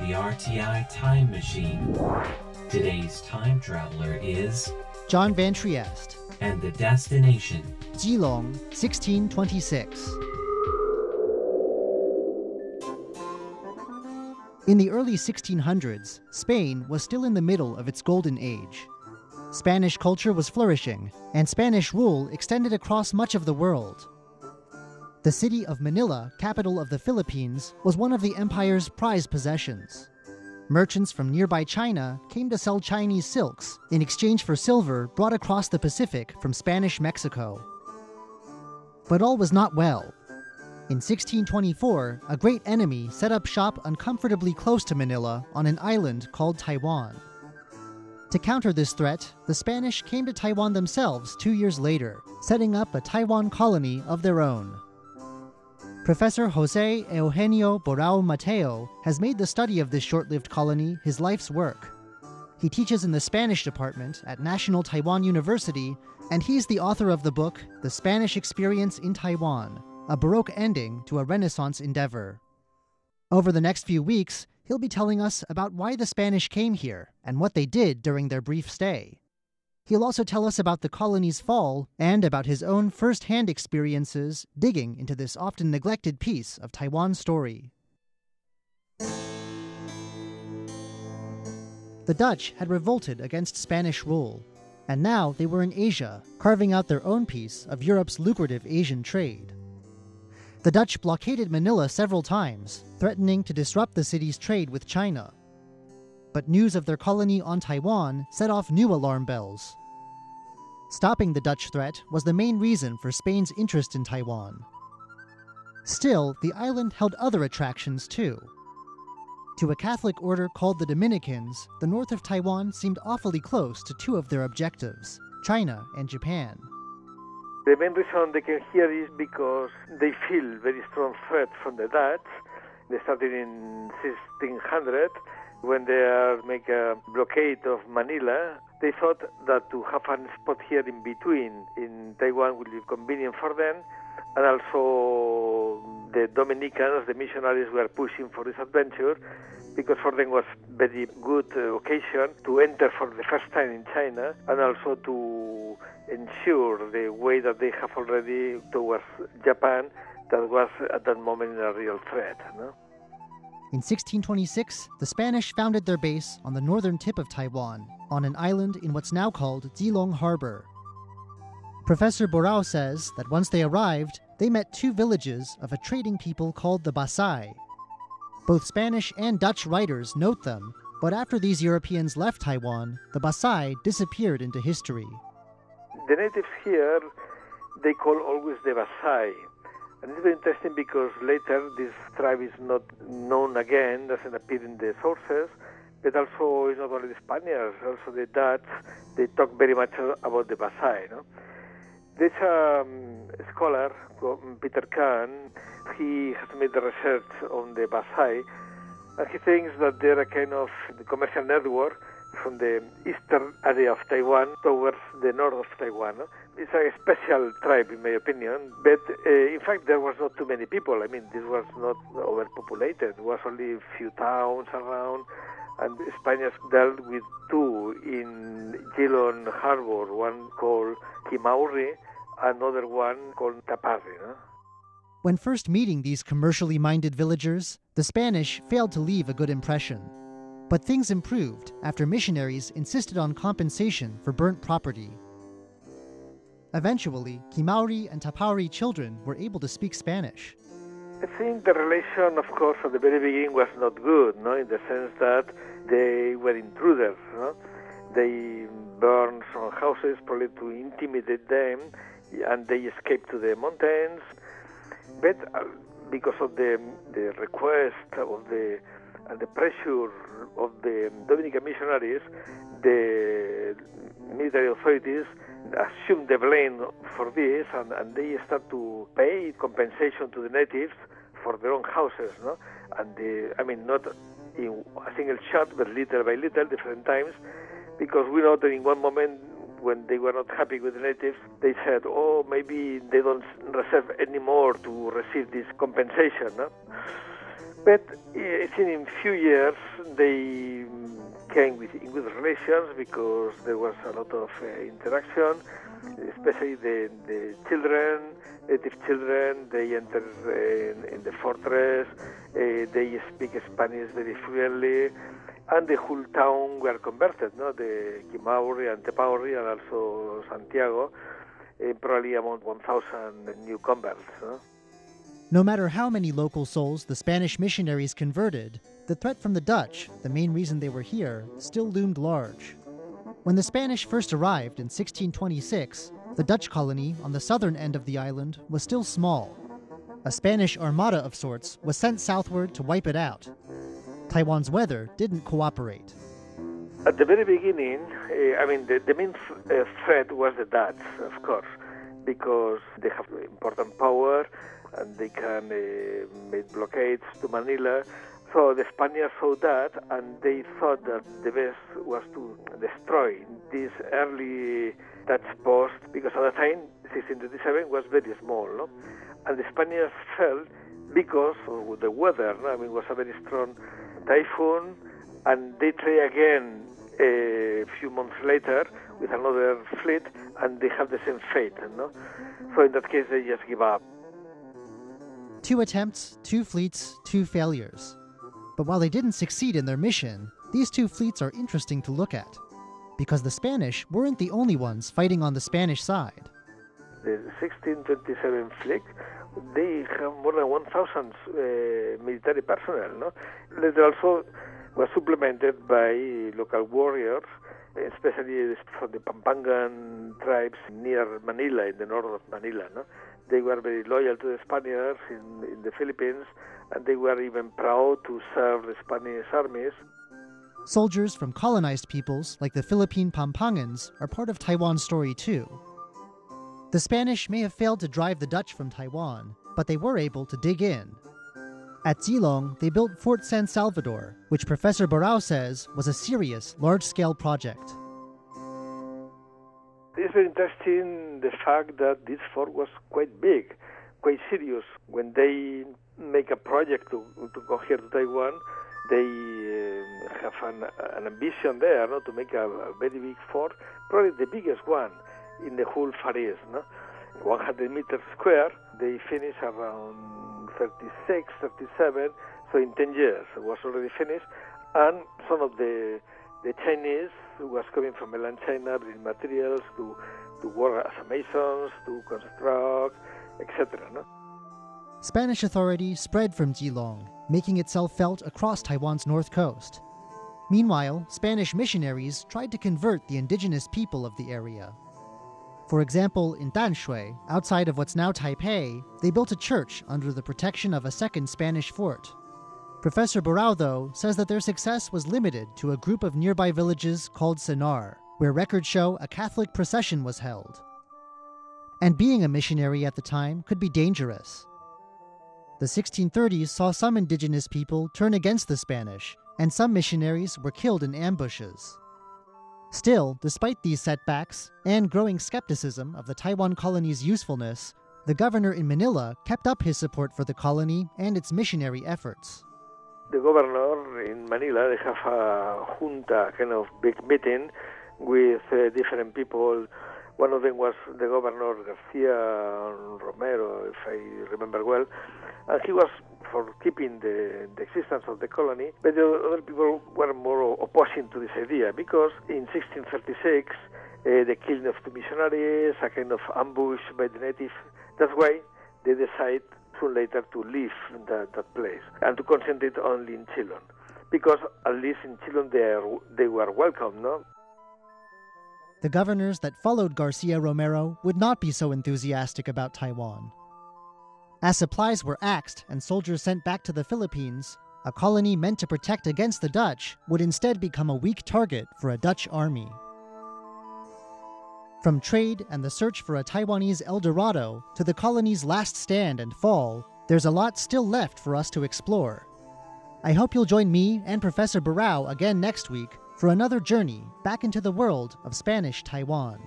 the RTI Time Machine. Today's time traveler is John Van Trieste, and the destination. Keelung, 1626. In the early 1600s, Spain was still in the middle of its golden age. Spanish culture was flourishing, and Spanish rule extended across much of the world. The city of Manila, capital of the Philippines, was one of the empire's prized possessions. Merchants from nearby China came to sell Chinese silks in exchange for silver brought across the Pacific from Spanish Mexico. But all was not well. In 1624, a great enemy set up shop uncomfortably close to Manila on an island called Taiwan. To counter this threat, the Spanish came to Taiwan themselves two years later, setting up a Taiwan colony of their own. Professor Jose Eugenio Borao Mateo has made the study of this short lived colony his life's work. He teaches in the Spanish department at National Taiwan University, and he's the author of the book The Spanish Experience in Taiwan A Baroque Ending to a Renaissance Endeavor. Over the next few weeks, he'll be telling us about why the Spanish came here and what they did during their brief stay. He'll also tell us about the colony's fall and about his own first hand experiences digging into this often neglected piece of Taiwan's story. The Dutch had revolted against Spanish rule, and now they were in Asia, carving out their own piece of Europe's lucrative Asian trade. The Dutch blockaded Manila several times, threatening to disrupt the city's trade with China. But news of their colony on Taiwan set off new alarm bells. Stopping the Dutch threat was the main reason for Spain's interest in Taiwan. Still, the island held other attractions too. To a Catholic order called the Dominicans, the north of Taiwan seemed awfully close to two of their objectives China and Japan. The main reason they came here is because they feel very strong threat from the Dutch. They started in 1600 when they are make a blockade of Manila. They thought that to have a spot here in between in Taiwan would be convenient for them, and also the Dominicans, the missionaries, were pushing for this adventure because for them was very good uh, occasion to enter for the first time in China and also to ensure the way that they have already towards Japan that was at that moment a real threat. No? In 1626, the Spanish founded their base on the northern tip of Taiwan, on an island in what's now called Keelung Harbor. Professor Borao says that once they arrived, they met two villages of a trading people called the Basai. Both Spanish and Dutch writers note them, but after these Europeans left Taiwan, the Basai disappeared into history. The natives here, they call always the Basai. And it's very interesting because later this tribe is not known again, doesn't appear in the sources, but also it's not only the Spaniards, also the Dutch, they talk very much about the Basai. No? Um, scholar, Peter Kang, he has made the research on the Basai, and he thinks that they're a kind of commercial network from the eastern area of Taiwan towards the north of Taiwan. No? It's a special tribe, in my opinion, but uh, in fact, there was not too many people. I mean, this was not overpopulated. It was only a few towns around, and Spaniards dealt with two in Keelung Harbor, one called Kimauri, another one called Tapari. No? When first meeting these commercially minded villagers, the Spanish failed to leave a good impression. But things improved after missionaries insisted on compensation for burnt property. Eventually, Kimauri and Tapauri children were able to speak Spanish. I think the relation, of course, at the very beginning was not good, no, in the sense that they were intruders. No? They burned some houses probably to intimidate them, and they escaped to the mountains. But uh, because of the, the request of the and the pressure of the Dominican missionaries, the military authorities assumed the blame for this and, and they start to pay compensation to the natives for their own houses, no? And the, I mean, not in a single shot, but little by little, different times, because we know that in one moment when they were not happy with the natives, they said, oh, maybe they don't reserve any more to receive this compensation. No? But think in few years they came with good relations because there was a lot of uh, interaction, especially the, the children, native children. They enter in, in, the fortress. Uh, they speak Spanish very fluently, and the whole town were converted. No, the Kimauri and Tepauri, and also Santiago, uh, probably about 1,000 new converts. No? No matter how many local souls the Spanish missionaries converted, the threat from the Dutch, the main reason they were here, still loomed large. When the Spanish first arrived in 1626, the Dutch colony on the southern end of the island was still small. A Spanish armada of sorts was sent southward to wipe it out. Taiwan's weather didn't cooperate. At the very beginning, uh, I mean, the, the main uh, threat was the Dutch, of course, because they have important power and they can uh, make blockades to Manila. So the Spaniards saw that, and they thought that the best was to destroy this early Dutch post because at the time 1627 was very small, no? and the Spaniards felt because of the weather. No? I mean, it was a very strong typhoon, and they try again a few months later with another fleet, and they have the same fate. No? So in that case, they just give up. Two attempts, two fleets, two failures. But while they didn't succeed in their mission, these two fleets are interesting to look at. Because the Spanish weren't the only ones fighting on the Spanish side. The 1627 fleet, they have more than 1,000 uh, military personnel. No? They also supplemented by local warriors, especially from the Pampangan tribes near Manila, in the north of Manila. No? They were very loyal to the Spaniards in, in the Philippines, and they were even proud to serve the Spanish armies. Soldiers from colonized peoples like the Philippine Pampangans are part of Taiwan's story too. The Spanish may have failed to drive the Dutch from Taiwan, but they were able to dig in. At Keelung, they built Fort San Salvador, which Professor Borao says was a serious, large scale project. It's very interesting the fact that this fort was quite big, quite serious. When they make a project to, to go here to Taiwan, they uh, have an, an, ambition there no, to make a, a, very big fort, probably the biggest one in the whole Far East. No? 100 meters square, they finish around 36, 37, so in 10 years it was already finished. And some of the the Chinese who was coming from mainland China, bringing materials to, to work as masons, to construct, etc. No? Spanish authority spread from Keelung, making itself felt across Taiwan's north coast. Meanwhile, Spanish missionaries tried to convert the indigenous people of the area. For example, in Danshui, outside of what's now Taipei, they built a church under the protection of a second Spanish fort. Professor Borao, though, says that their success was limited to a group of nearby villages called Sennar, where records show a Catholic procession was held. And being a missionary at the time could be dangerous. The 1630s saw some indigenous people turn against the Spanish, and some missionaries were killed in ambushes. Still, despite these setbacks and growing skepticism of the Taiwan colony's usefulness, the governor in Manila kept up his support for the colony and its missionary efforts the governor in Manila, they have a junta, kind of big meeting with uh, different people. One of them was the governor Garcia Romero, if I remember well, and he was for keeping the, the existence of the colony, but the other people were more opposing to this idea because in 1636 uh, the killing of the missionaries, a kind of ambush by the natives. That's why they decide soon later to leave that, that place and to concentrate only in Keelung. Because at least in Keelung they, are, they were welcome, no? The governors that followed Garcia Romero would not be so enthusiastic about Taiwan. As supplies were axed and soldiers sent back to the Philippines, a colony meant to protect against the Dutch would instead become a weak target for a Dutch army. From trade and the search for a Taiwanese El Dorado to the colony's last stand and fall, there's a lot still left for us to explore. I hope you'll join me and Professor Borao again next week for another journey back into the world of Spanish Taiwan.